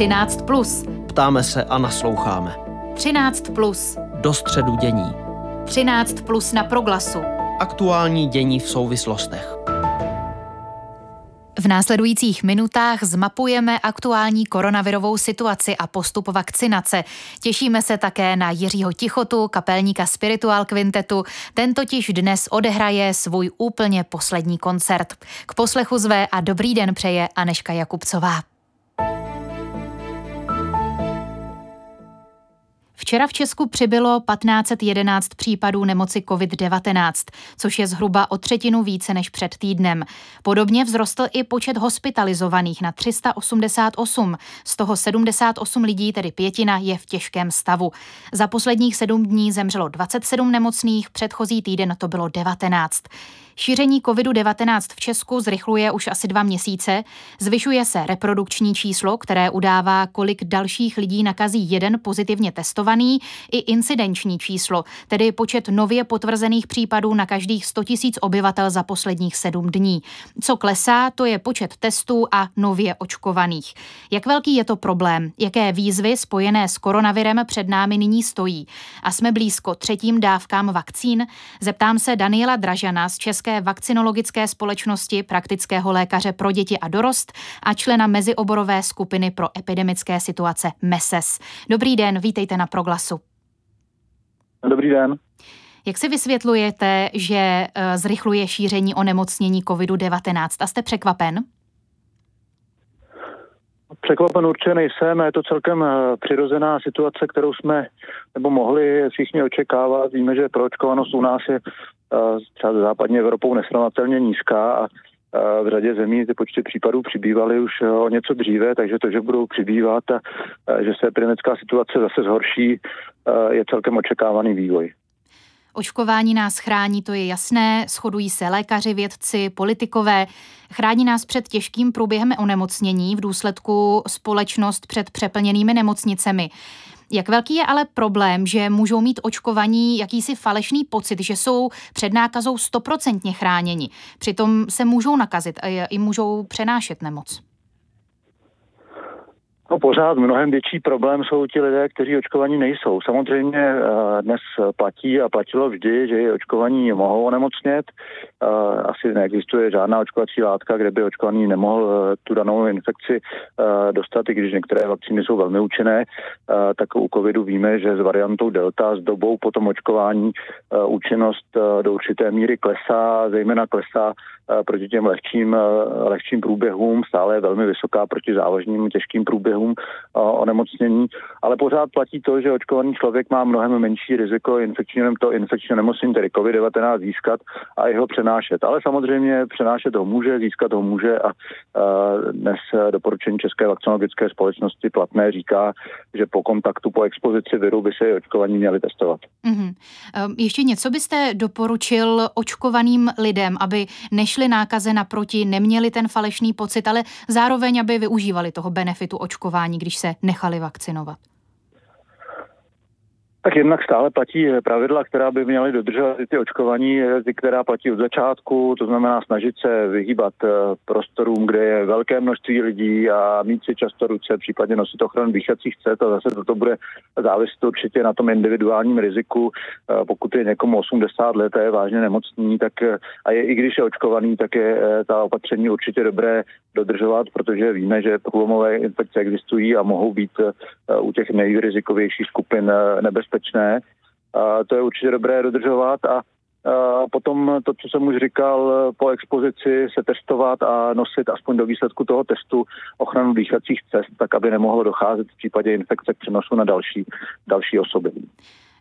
13. Plus. Ptáme se a nasloucháme. 13. Plus. Do středu dění. 13. Plus na proglasu. Aktuální dění v souvislostech. V následujících minutách zmapujeme aktuální koronavirovou situaci a postup vakcinace. Těšíme se také na Jiřího Tichotu, kapelníka Spiritual Quintetu. Ten totiž dnes odehraje svůj úplně poslední koncert. K poslechu zve a dobrý den přeje Aneška Jakubcová. Včera v Česku přibylo 1511 případů nemoci COVID-19, což je zhruba o třetinu více než před týdnem. Podobně vzrostl i počet hospitalizovaných na 388, z toho 78 lidí, tedy pětina, je v těžkém stavu. Za posledních sedm dní zemřelo 27 nemocných, předchozí týden to bylo 19. Šíření COVID-19 v Česku zrychluje už asi dva měsíce. Zvyšuje se reprodukční číslo, které udává, kolik dalších lidí nakazí jeden pozitivně testovaný, i incidenční číslo, tedy počet nově potvrzených případů na každých 100 000 obyvatel za posledních sedm dní. Co klesá, to je počet testů a nově očkovaných. Jak velký je to problém? Jaké výzvy spojené s koronavirem před námi nyní stojí? A jsme blízko třetím dávkám vakcín? Zeptám se Daniela Dražana z České České vakcinologické společnosti praktického lékaře pro děti a dorost a člena mezioborové skupiny pro epidemické situace MESES. Dobrý den, vítejte na Proglasu. Dobrý den. Jak si vysvětlujete, že eh, zrychluje šíření onemocnění COVID-19 a jste překvapen? Překvapen určitě nejsem, je to celkem eh, přirozená situace, kterou jsme nebo mohli všichni očekávat. Víme, že proočkovanost u nás je třeba západní Evropou nesrovnatelně nízká a v řadě zemí ty počty případů přibývaly už o něco dříve, takže to, že budou přibývat a že se epidemická situace zase zhorší, je celkem očekávaný vývoj. Očkování nás chrání, to je jasné, shodují se lékaři, vědci, politikové. Chrání nás před těžkým průběhem onemocnění v důsledku společnost před přeplněnými nemocnicemi. Jak velký je ale problém, že můžou mít očkovaní jakýsi falešný pocit, že jsou před nákazou stoprocentně chráněni. Přitom se můžou nakazit a i můžou přenášet nemoc. No pořád mnohem větší problém jsou ti lidé, kteří očkovaní nejsou. Samozřejmě eh, dnes platí a platilo vždy, že očkovaní mohou onemocnět. Eh, asi neexistuje žádná očkovací látka, kde by očkovaný nemohl eh, tu danou infekci dostat, i když některé vakcíny jsou velmi účinné. Tak u covidu víme, že s variantou delta, s dobou potom očkování účinnost do určité míry klesá, zejména klesá proti těm lehčím, lehčím průběhům, stále je velmi vysoká proti závažným těžkým průběhům průběhům onemocnění, ale pořád platí to, že očkovaný člověk má mnohem menší riziko infekční, to infekční nemocnění, tedy COVID-19 získat a jeho přenášet. Ale samozřejmě přenášet ho může, získat ho může a dnes doporučení České vakcinologické společnosti platné říká, že po kontaktu, po expozici viru by se očkovaní měli testovat. Mm-hmm. Ještě něco byste doporučil očkovaným lidem, aby nešli nákaze naproti, neměli ten falešný pocit, ale zároveň, aby využívali toho benefitu očkování, když se nechali vakcinovat? Tak jednak stále platí pravidla, která by měly dodržovat ty očkovaní, ty, která platí od začátku, to znamená snažit se vyhýbat eh, prostorům, kde je velké množství lidí a mít si často ruce, případně nosit ochranu dýchacích cest a zase toto bude záviset určitě na tom individuálním riziku. Eh, pokud je někomu 80 let a je vážně nemocný, tak eh, a je i když je očkovaný, tak je ta opatření určitě dobré dodržovat, protože víme, že průlomové infekce existují a mohou být u těch nejrizikovějších skupin nebezpečné nebezpečné. A to je určitě dobré dodržovat a a potom to, co jsem už říkal, po expozici se testovat a nosit aspoň do výsledku toho testu ochranu dýchacích cest, tak aby nemohlo docházet v případě infekce k přenosu na další, další osoby.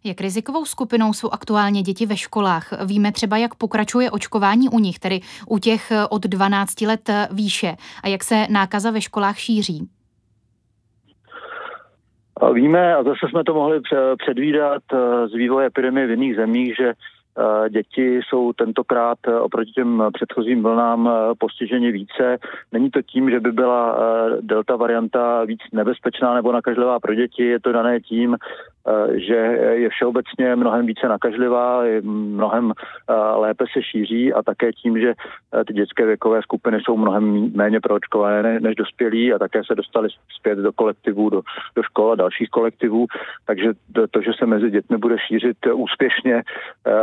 Jak rizikovou skupinou jsou aktuálně děti ve školách? Víme třeba, jak pokračuje očkování u nich, tedy u těch od 12 let výše, a jak se nákaza ve školách šíří? Víme, a zase jsme to mohli předvídat eh, z vývoje epidemie v jiných zemích, že eh, děti jsou tentokrát eh, oproti těm předchozím vlnám postiženi více. Není to tím, že by byla delta varianta víc nebezpečná nebo nakažlivá pro děti, je to dané tím, že je všeobecně mnohem více nakažlivá, mnohem lépe se šíří a také tím, že ty dětské věkové skupiny jsou mnohem méně proočkované než dospělí a také se dostali zpět do kolektivů, do, do škol a dalších kolektivů, takže to, že se mezi dětmi bude šířit úspěšně,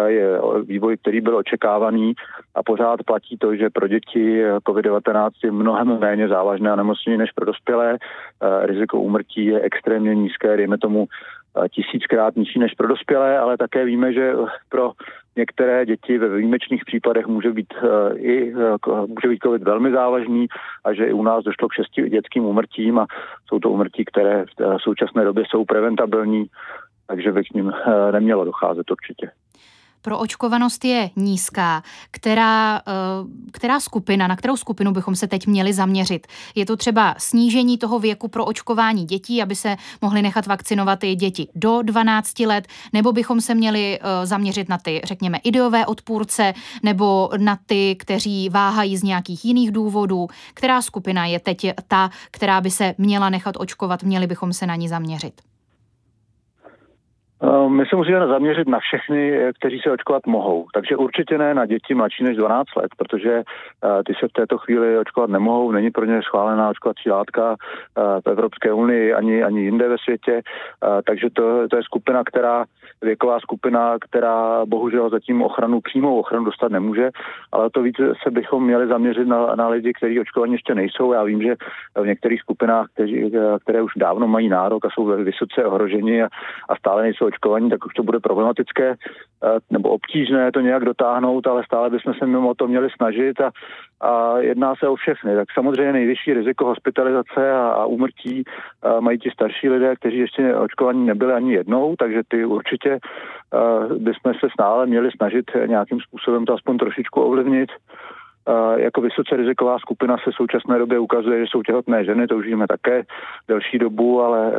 je vývoj, který byl očekávaný a pořád platí to, že pro děti COVID-19 je mnohem méně závažné a nemocní než pro dospělé. Riziko úmrtí je extrémně nízké, dejme tomu tisíckrát nižší než pro dospělé, ale také víme, že pro některé děti ve výjimečných případech může být i může být COVID velmi závažný a že i u nás došlo k šesti dětským úmrtím a jsou to úmrtí, které v současné době jsou preventabilní, takže by k ním nemělo docházet určitě proočkovanost je nízká. Která, eh, která skupina, na kterou skupinu bychom se teď měli zaměřit? Je to třeba snížení toho věku pro očkování dětí, aby se mohly nechat vakcinovat i děti do 12 let, nebo bychom se měli eh, zaměřit na ty, řekněme, ideové odpůrce, nebo na ty, kteří váhají z nějakých jiných důvodů? Která skupina je teď ta, která by se měla nechat očkovat, měli bychom se na ní zaměřit? Eh, my se musíme zaměřit na všechny, eh, kteří se očkovat mohou. Takže určitě ne na děti mladší než 12 let, protože eh, ty se v této chvíli očkovat nemohou. Není pro ně schválená očkovací látka v Evropské unii ani, ani jinde ve světě. Takže to, to je skupina, která věková skupina, která bohužel zatím ochranu, přímou ochranu dostat nemůže, ale to víc se bychom měli zaměřit na, na lidi, kteří očkovaní ještě nejsou. Já vím, že v některých skupinách, kteří, které už dávno mají nárok a jsou vysoce ohroženi a, a stále nejsou očkovaní, tak už to bude problematické eh, nebo obtížné to nějak dotáhnout, ale stále bychom se mimo to měli snažit a, a jedná se o všechny. Tak samozřejmě nejvyšší riziko hospitalizace a, a úmrtí a mají ti starší lidé, kteří ještě očkovaní nebyli ani jednou, takže ty určitě bychom se stále měli snažit nějakým způsobem to aspoň trošičku ovlivnit jako vysoce riziková skupina se v současné době ukazuje, že jsou těhotné ženy, to už víme také delší dobu, ale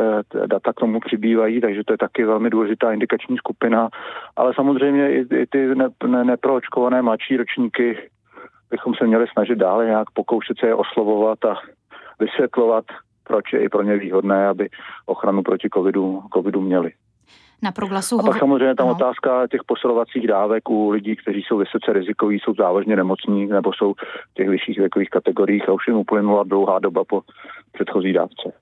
e, data k tomu přibývají, takže to je taky velmi důležitá indikační skupina. Ale samozřejmě i, i ty ne, ne, neproočkované mladší ročníky bychom se měli snažit dále nějak pokoušet se je oslovovat a vysvětlovat, proč je i pro ně výhodné, aby ochranu proti covidu, covidu měli. Na proglasu a pak samozřejmě tam no. otázka těch posilovacích dávek u lidí, kteří jsou vysoce rizikoví, jsou závažně nemocní nebo jsou v těch vyšších věkových kategoriích a už jim uplynula dlouhá doba po předchozí dávce.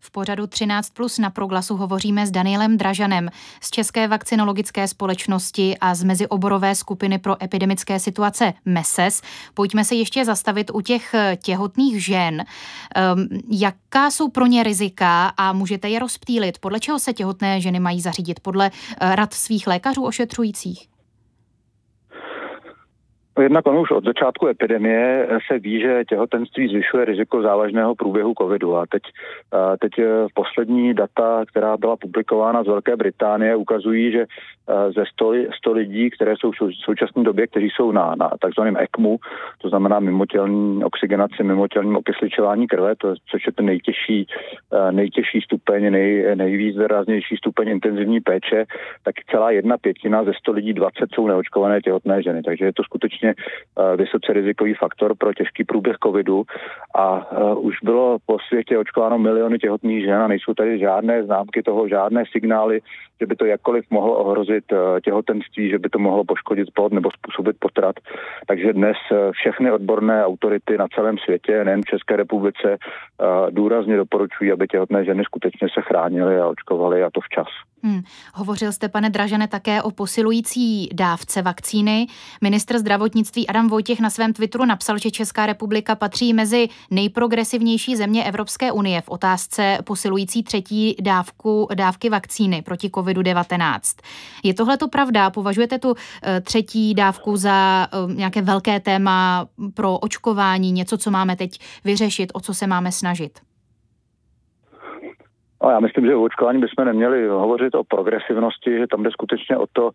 V pořadu 13 plus na proglasu hovoříme s Danielem Dražanem z České vakcinologické společnosti a z mezioborové skupiny pro epidemické situace MESES. Pojďme se ještě zastavit u těch eh, těhotných žen. Um, jaká jsou pro ně rizika a můžete je rozptýlit? Podle čeho se těhotné ženy mají zařídit? Podle eh, rad svých lékařů ošetřujících? Jednak ono už od začátku epidemie se ví, že těhotenství zvyšuje riziko závažného průběhu covidu. A teď, teď v poslední data, která byla publikována z Velké Británie, ukazují, že ze 100, 100 lidí, které jsou v současné době, kteří jsou na, na takzvaném ECMu, to znamená mimotělní oxygenaci, mimotělním okysličování krve, to, což je ten nejtěžší, nejtěžší stupeň, nej, nejvíc výraznější stupeň intenzivní péče, tak celá jedna pětina ze 100 lidí 20 jsou neočkované těhotné ženy. Takže je to skutečně skutečně vysoce rizikový faktor pro těžký průběh covidu a už bylo po světě očkováno miliony těhotných žen a nejsou tady žádné známky toho, žádné signály, že by to jakkoliv mohlo ohrozit těhotenství, že by to mohlo poškodit plod nebo způsobit potrat. Takže dnes všechny odborné autority na celém světě, nejen v České republice, důrazně doporučují, aby těhotné ženy skutečně se chránily a očkovaly a to včas. Hmm. Hovořil jste, pane Dražene, také o posilující dávce vakcíny. Ministr zdravotnictví Adam Vojtěch na svém Twitteru napsal, že Česká republika patří mezi nejprogresivnější země Evropské unie v otázce posilující třetí dávku, dávky vakcíny proti COVID-19. Je tohle to pravda? Považujete tu eh, třetí dávku za eh, nějaké velké téma pro očkování, něco, co máme teď vyřešit, o co se máme snažit? No, já myslím, že u očkování bychom neměli hovořit o progresivnosti, že tam jde skutečně o to, uh,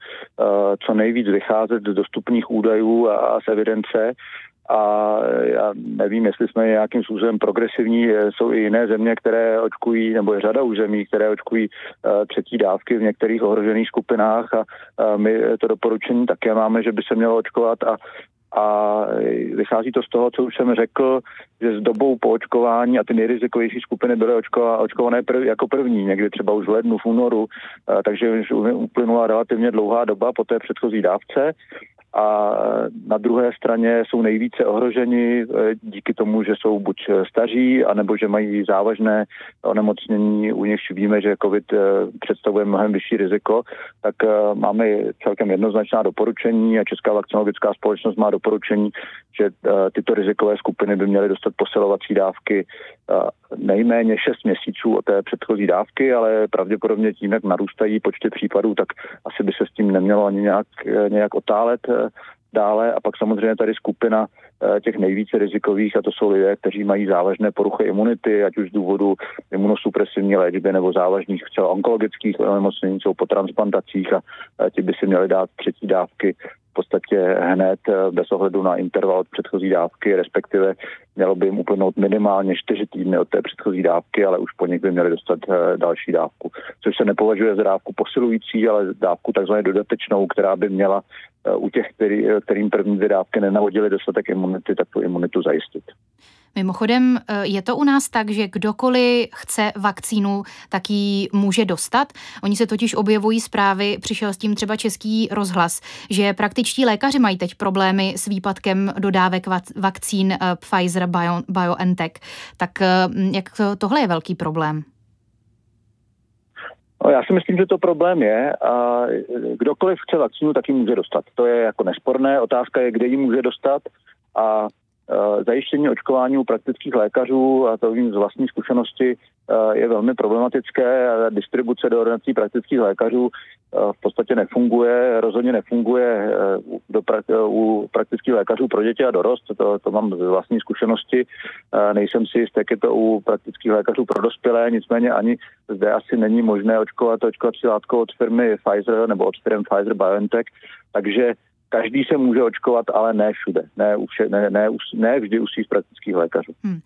co nejvíc vycházet z dostupných údajů a, z evidence. A nevím, jestli jsme nějakým způsobem progresivní. Jsou i jiné země, které očkují, nebo je řada už zemí, které očkují uh, třetí dávky v některých ohrožených skupinách a uh, my to doporučení také máme, že by se mělo očkovat a a vychází to z toho, co už jsem řekl, že s dobou po očkování a ty nejrizikovější skupiny byly očkované prv, jako první, někdy třeba už v lednu, v únoru, takže už uplynula relativně dlouhá doba po té předchozí dávce a na druhé straně jsou nejvíce ohroženi e, díky tomu, že jsou buď staří, anebo že mají závažné onemocnění, u nichž víme, že COVID e, představuje mnohem vyšší riziko, tak e, máme celkem jednoznačná doporučení a Česká vakcinologická společnost má doporučení, že tyto rizikové skupiny by měly dostat posilovací dávky nejméně 6 měsíců od té předchozí dávky, ale pravděpodobně tím, jak narůstají počty případů, tak asi by se s tím nemělo ani nějak, nějak otálet dále. A pak samozřejmě tady skupina eh, těch nejvíce rizikových, a to jsou lidé, kteří mají závažné poruchy imunity, ať už z důvodu imunosupresivní léčby nebo závažných třeba onkologických onemocnění, jsou po transplantacích a ti by si měli dát třetí dávky podstatě hned eh, bez ohledu na interval od předchozí dávky, respektive mělo by jim uplynout minimálně čtyři týdny od té předchozí dávky, ale už po nich by měli dostat eh, další dávku. Což se nepovažuje za dávku posilující, ale dávku takzvaně dodatečnou, která by měla eh, u těch, který, kterým první dvě dávky nenavodily dostatek imunity, tak tu imunitu zajistit. Mimochodem, eh, je to u nás tak, že kdokoliv chce vakcínu, tak ji může dostat. Oni se totiž objevují zprávy, přišel s tím třeba český rozhlas, že praktičtí lékaři mají teď problémy s výpadkem dodávek vakcín eh, Pfizer BioNTech. Tak eh, jak tohle je velký problém? No, já si myslím, že to problém je a kdokoliv chce vakcínu, tak ji může dostat. To je jako nesporné. Otázka je, kde ji může dostat a zajištění očkování u praktických lékařů, a to vím z vlastní zkušenosti, eh, je velmi problematické. Distribuce do ordinací praktických lékařů eh, v podstatě nefunguje, rozhodně nefunguje do pra- u praktických lékařů pro děti a dorost, to, to mám z vlastní zkušenosti. Nejsem si jistý, jak je to u praktických lékařů pro dospělé, nicméně ani zde asi není možné očkovat očkovací látkou od firmy Pfizer nebo od firmy Pfizer BioNTech, takže každý se může očkovat, ale ne všude, ne, vše, ne, ne, ne vždy u svých praktických lékařů. Hmm.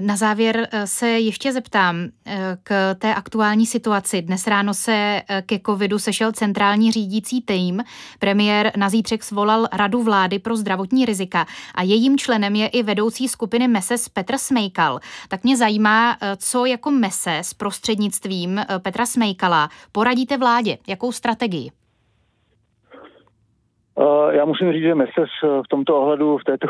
Na závěr eh, se ještě zeptám eh, k té aktuální situaci. Dnes ráno se eh, ke covidu sešel centrální řídící tým. Premiér na zítřek svolal Radu vlády pro zdravotní rizika a jejím členem je i vedoucí skupiny MESES Petr Smejkal. Tak mě zajímá, co jako MESES prostřednictvím Petra Smejkala poradíte vládě, jakou strategii? Eh, já musím říct, že Meses v tomto ohledu v této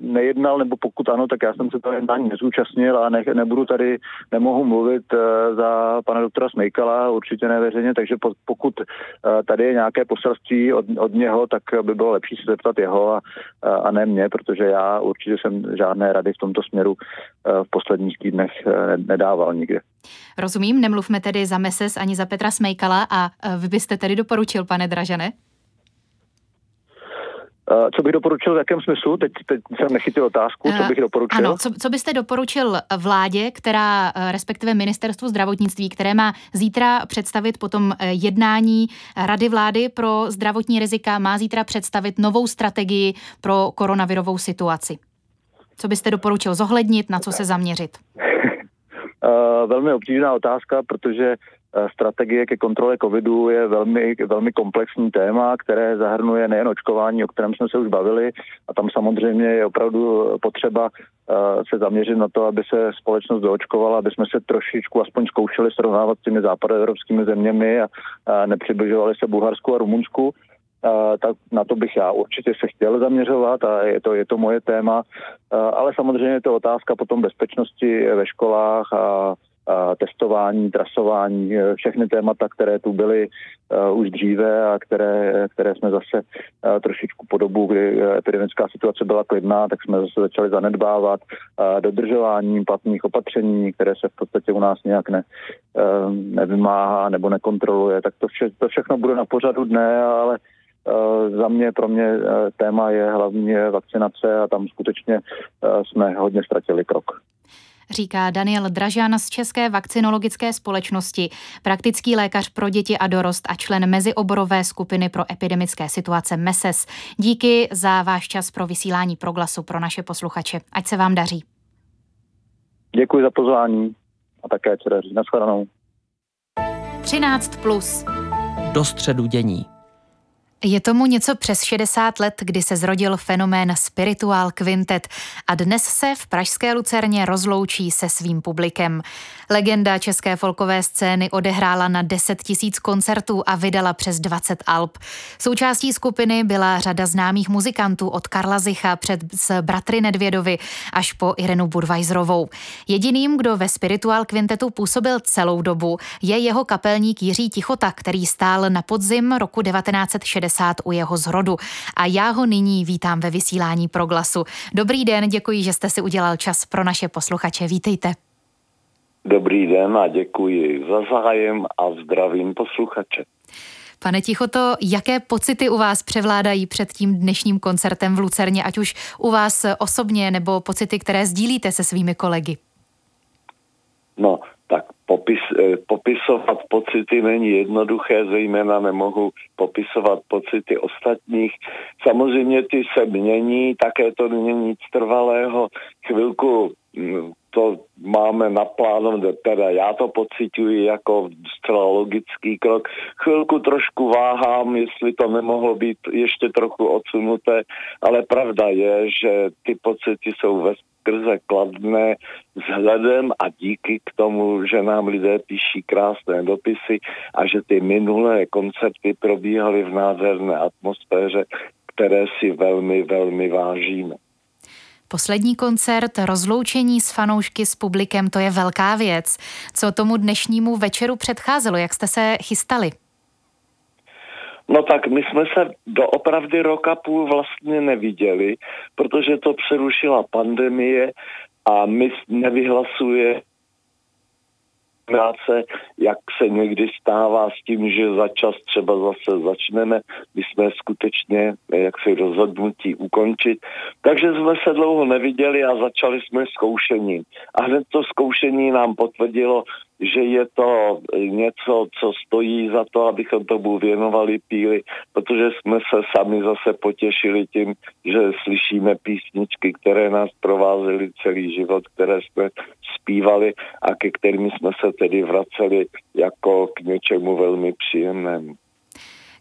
nejednal, nebo pokud ano, tak já jsem se toho jednání nezúčastnil a ne, nebudu tady, nemohu mluvit eh, za pana doktora Smejkala, určitě neveřejně, takže pokud eh, tady je nějaké poselství od, od něho, tak by bylo lepší se zeptat jeho a, a ne mě, protože já určitě jsem žádné rady v tomto směru v posledních týdnech nedával nikde. Rozumím, nemluvme tedy za Meses ani za Petra Smejkala a vy byste tedy doporučil, pane Dražane? Eh, co bych doporučil, v jakém smyslu? Teď, teď jsem nechytil otázku, co eh, bych doporučil. Ano, co, co byste doporučil vládě, která, eh, respektive ministerstvu zdravotnictví, které má zítra představit potom jednání Rady vlády pro zdravotní rizika, má zítra představit novou strategii pro koronavirovou situaci? Co byste doporučil zohlednit, na co se zaměřit? Velmi obtížná otázka, protože Eh, strategie ke kontrole covidu je velmi, velmi komplexní téma, které zahrnuje nejen očkování, o kterém jsme se už bavili, a tam samozřejmě je opravdu potřeba eh, se zaměřit na to, aby se společnost doočkovala, aby jsme se trošičku aspoň zkoušeli srovnávat s těmi západoevropskými zeměmi a, nepřibližovali se Bulharsku a Rumunsku. Tak na to bych já určitě se chtěl zaměřovat a je to, je to moje téma, ale samozřejmě je to otázka potom bezpečnosti ve školách a testování, trasování, e, všechny témata, které tu byly uh, už dříve a které, které jsme zase uh, trošičku po dobu, kdy epidemická situace byla klidná, tak jsme zase začali zanedbávat dodržováním platných opatření, které se v podstatě u nás nějak ne, nevymáhá nebo nekontroluje. Tak to, vše, to všechno bude na pořadu dne, ale za mě, pro mě téma je hlavně vakcinace a tam skutečně jsme hodně ztratili krok říká Daniel Dražan z České vakcinologické společnosti, praktický lékař pro děti a dorost a člen mezioborové skupiny pro epidemické situace MESES. Díky za váš čas pro vysílání proglasu pro naše posluchače. Ať se vám daří. Děkuji za pozvání a také se daří. Naschledanou. 13 plus. Do středu dění. Je tomu něco přes 60 let, kdy se zrodil fenomén Spiritual Quintet a dnes se v pražské Lucerně rozloučí se svým publikem. Legenda české folkové scény odehrála na 10 tisíc koncertů a vydala přes 20 alb. Součástí skupiny byla řada známých muzikantů od Karla Zicha před s bratry Nedvědovi až po Irenu Budvajzrovou. Jediným, kdo ve Spiritual Quintetu působil celou dobu, je jeho kapelník Jiří Tichota, který stál na podzim roku 1960 u jeho zrodu. A já ho nyní vítám ve vysílání Proglasu. Dobrý den, děkuji, že jste si udělal čas pro naše posluchače. Vítejte. Dobrý den a děkuji za zájem a zdravím posluchače. Pane Tichoto, jaké pocity u vás převládají před tím dnešním koncertem v Lucerně, ať už u vás osobně nebo pocity, které sdílíte se svými kolegy? No, popis, eh, popisovat pocity není jednoduché, zejména nemohu popisovat pocity ostatních. Samozřejmě ty se mění, také to není nic trvalého. Chvilku mm, to máme naplánované, teda já to pocituji jako zcela logický krok. Chvilku trošku váhám, jestli to nemohlo být ještě trochu odsunuté, ale pravda je, že ty pocity jsou ve skrze kladné vzhledem a díky k tomu, že nám lidé píší krásné dopisy a že ty minulé koncerty probíhaly v nádherné atmosféře, které si velmi, velmi vážíme. Poslední koncert, rozloučení s fanoušky s publikem, to je velká věc. Co tomu dnešnímu večeru předcházelo? Jak jste se chystali? No tak my jsme se do opravdy roka půl vlastně neviděli, protože to přerušila pandemie a my nevyhlasuje práce, jak se někdy stává s tím, že za čas třeba zase začneme, my jsme skutečně jak si rozhodnutí ukončit. Takže jsme se dlouho neviděli a začali jsme zkoušením. A hned to zkoušení nám potvrdilo, že je to něco, co stojí za to, abychom tomu věnovali píly, protože jsme se sami zase potěšili tím, že slyšíme písničky, které nás provázely celý život, které jsme zpívali a ke kterým jsme se tedy vraceli jako k něčemu velmi příjemnému.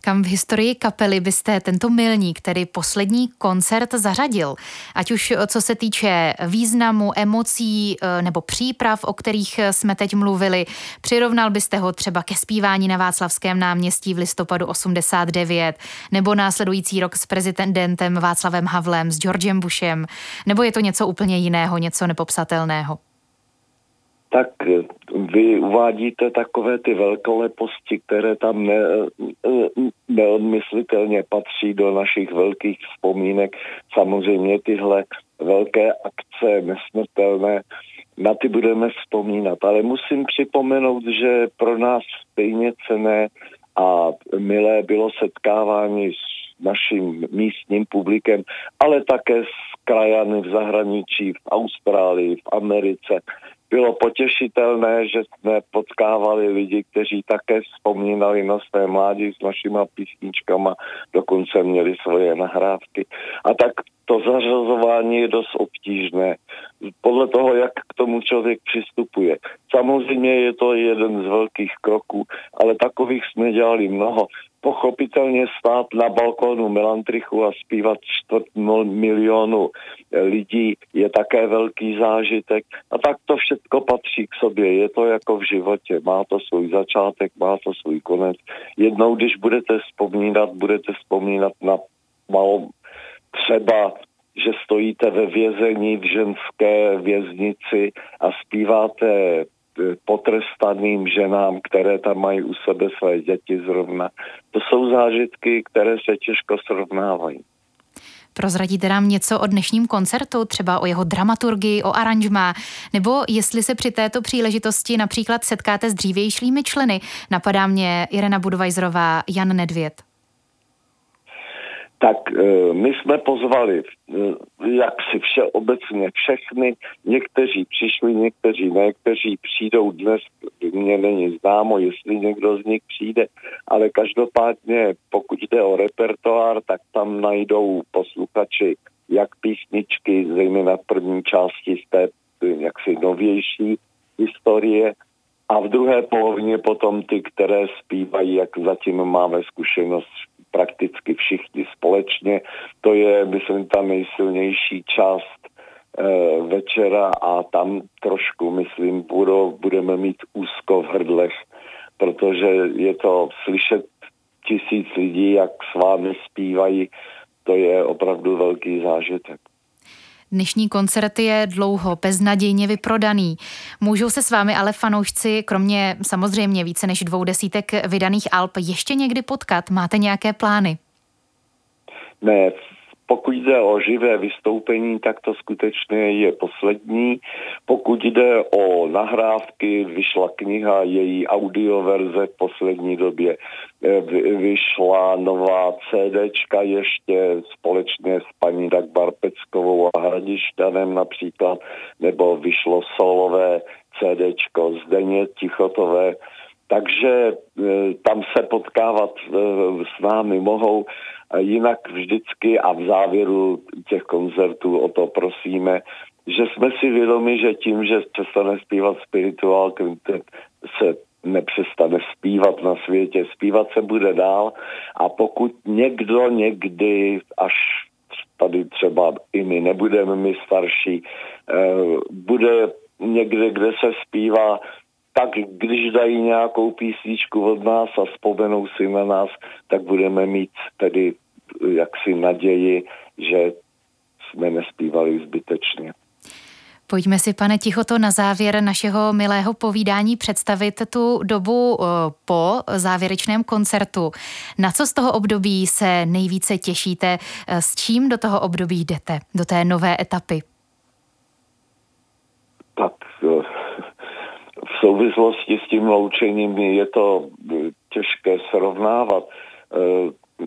Kam v historii kapely byste tento milník, tedy poslední koncert, zařadil? Ať už co se týče významu, emocí e, nebo příprav, o kterých jsme teď mluvili, přirovnal byste ho třeba ke zpívání na Václavském náměstí v listopadu 89, nebo následující rok s prezidentem Václavem Havlem, s Georgem Bushem, nebo je to něco úplně jiného, něco nepopsatelného? Tak eh, vy uvádíte takové ty velkoleposti, které tam ne, eh, neodmyslitelně patří do našich velkých vzpomínek. Samozřejmě tyhle velké akce nesmrtelné, na ty budeme vzpomínat. Ale musím připomenout, že pro nás stejně cené a milé bylo setkávání s naším místním publikem, ale také s krajany v zahraničí, v Austrálii, v Americe bylo potěšitelné, že jsme potkávali lidi, kteří také vzpomínali na své mládí s našima písničkama, dokonce měli svoje nahrávky. A tak to zařazování je dost obtížné. Podle toho, jak k tomu člověk přistupuje. Samozřejmě je to jeden z velkých kroků, ale takových jsme dělali mnoho pochopitelně stát na balkónu Melantrichu a zpívat čtvrt milionu lidí je také velký zážitek. A tak to všechno patří k sobě. Je to jako v životě. Má to svůj začátek, má to svůj konec. Jednou, když budete vzpomínat, budete vzpomínat na malou třeba že stojíte ve vězení v ženské věznici a zpíváte potrestaným ženám, které tam mají u sebe své děti zrovna. To jsou zážitky, které se těžko srovnávají. Prozradíte nám něco o dnešním koncertu, třeba o jeho dramaturgii, o aranžmá, nebo jestli se při této příležitosti například setkáte s dřívějšími členy. Napadá mě Irena Budvajzrová, Jan Nedvěd tak e, my jsme pozvali e, jak si vše obecně všechny, někteří přišli, někteří ne, kteří přijdou dnes, mně není známo, jestli někdo z nich přijde, ale každopádně pokud jde o repertoár, tak tam najdou posluchači jak písničky, zejména první části z té jaksi novější historie, a v druhé polovině potom ty, které zpívají, jak zatím máme zkušenost prakticky všichni společně. To je, myslím, ta nejsilnější část e, večera a tam trošku, myslím, budou, budeme mít úzko v hrdlech, protože je to slyšet tisíc lidí, jak s vámi zpívají, to je opravdu velký zážitek. Dnešní koncert je dlouho, beznadějně vyprodaný. Můžou se s vámi ale fanoušci, kromě samozřejmě více než dvou desítek vydaných Alp, ještě někdy potkat? Máte nějaké plány? Ne, pokud jde o živé vystoupení, tak to skutečně je poslední. Pokud jde o nahrávky, vyšla kniha, její audioverze v poslední době eh, vyšla nová CDčka ještě společně s paní Dagbar Peckovou a Hradišťanem například, nebo vyšlo solové CDčko Zdeně Tichotové, takže e, tam se potkávat e, s námi mohou jinak vždycky a v závěru těch koncertů o to prosíme, že jsme si vědomi, že tím, že přestane zpívat spirituál se nepřestane zpívat na světě. Zpívat se bude dál a pokud někdo někdy, až tady třeba i my nebudeme my starší, eh, bude někde, kde se zpívá tak když dají nějakou písničku od nás a vzpomenou si na nás, tak budeme mít tedy jaksi naději, že jsme nespívali zbytečně. Pojďme si, pane Tichoto, na závěr našeho milého povídání představit tu dobu eh, po závěrečném koncertu. Na co z toho období se nejvíce těšíte? Eh, s čím do toho období jdete, do té nové etapy? Tak eh, v souvislosti s tím loučením je to těžké srovnávat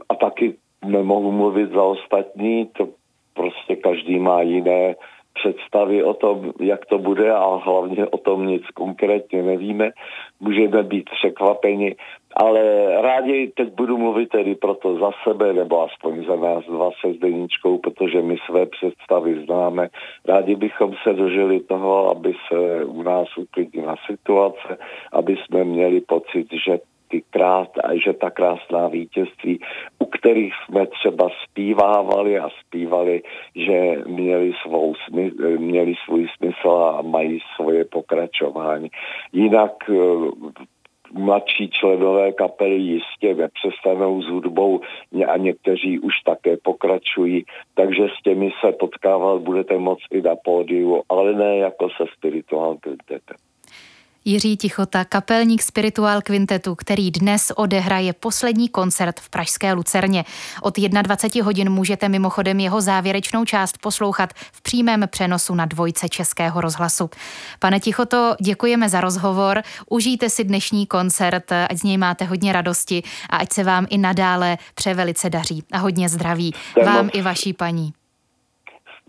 a taky nemohu mluvit za ostatní, to prostě každý má jiné představy o tom, jak to bude a hlavně o tom nic konkrétně nevíme. Můžeme být překvapeni, ale rádi teď budu mluvit tedy proto za sebe, nebo aspoň za nás dva se Zdeničkou, protože my své představy známe. Rádi bychom se dožili toho, aby se u nás uklidnila situace, aby jsme měli pocit, že ty krát, že ta krásná vítězství, u kterých jsme třeba zpívávali a zpívali, že měli, svou, měli svůj smysl a mají svoje pokračování. Jinak eh, mladší členové kapely jistě nepřestanou s hudbou a někteří už také pokračují, takže s těmi se potkávat budete moc i na pódiu, ale ne jako se spiritual kvintetem. Jiří Tichota, kapelník Spiritual Quintetu, který dnes odehraje poslední koncert v Pražské Lucerně. Od 21 hodin můžete mimochodem jeho závěrečnou část poslouchat v přímém přenosu na dvojce Českého rozhlasu. Pane Tichoto, děkujeme za rozhovor, užijte si dnešní koncert, ať z něj máte hodně radosti a ať se vám i nadále převelice daří a hodně zdraví. Jste vám moc, i vaší paní.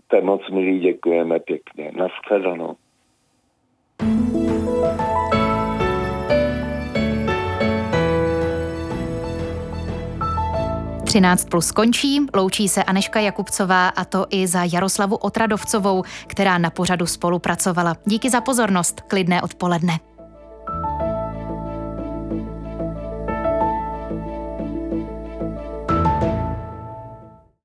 Jste moc milí, děkujeme pěkně. Naschledanou. 13 plus končí, loučí se Aneška Jakubcová a to i za Jaroslavu Otradovcovou, která na pořadu spolupracovala. Díky za pozornost, klidné odpoledne.